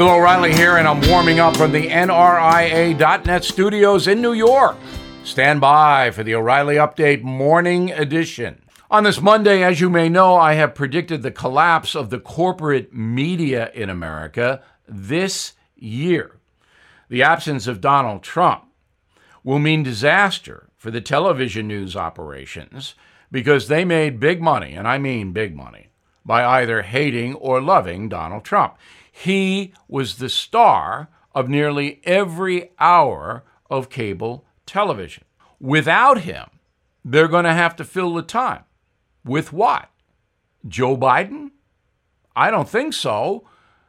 Bill O'Reilly here, and I'm warming up from the NRIA.net studios in New York. Stand by for the O'Reilly Update Morning Edition. On this Monday, as you may know, I have predicted the collapse of the corporate media in America this year. The absence of Donald Trump will mean disaster for the television news operations because they made big money, and I mean big money, by either hating or loving Donald Trump. He was the star of nearly every hour of cable television. Without him, they're going to have to fill the time. With what? Joe Biden? I don't think so.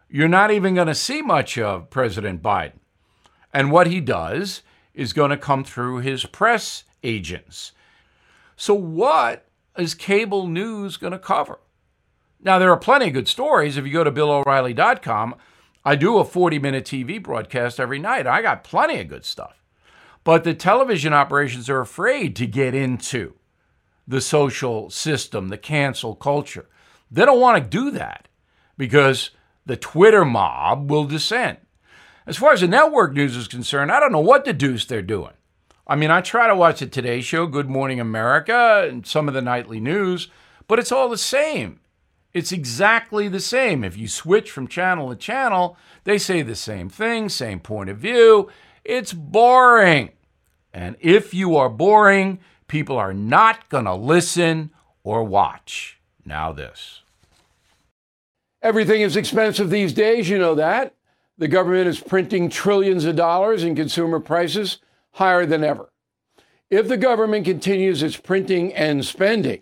You're not even going to see much of President Biden. And what he does is going to come through his press agents. So, what is cable news going to cover? Now, there are plenty of good stories. If you go to BillO'Reilly.com, I do a 40 minute TV broadcast every night. I got plenty of good stuff. But the television operations are afraid to get into the social system, the cancel culture. They don't want to do that because the Twitter mob will descend. As far as the network news is concerned, I don't know what the deuce they're doing. I mean, I try to watch the Today Show, Good Morning America, and some of the nightly news, but it's all the same. It's exactly the same. If you switch from channel to channel, they say the same thing, same point of view. It's boring. And if you are boring, people are not going to listen or watch. Now, this. Everything is expensive these days, you know that. The government is printing trillions of dollars and consumer prices higher than ever. If the government continues its printing and spending,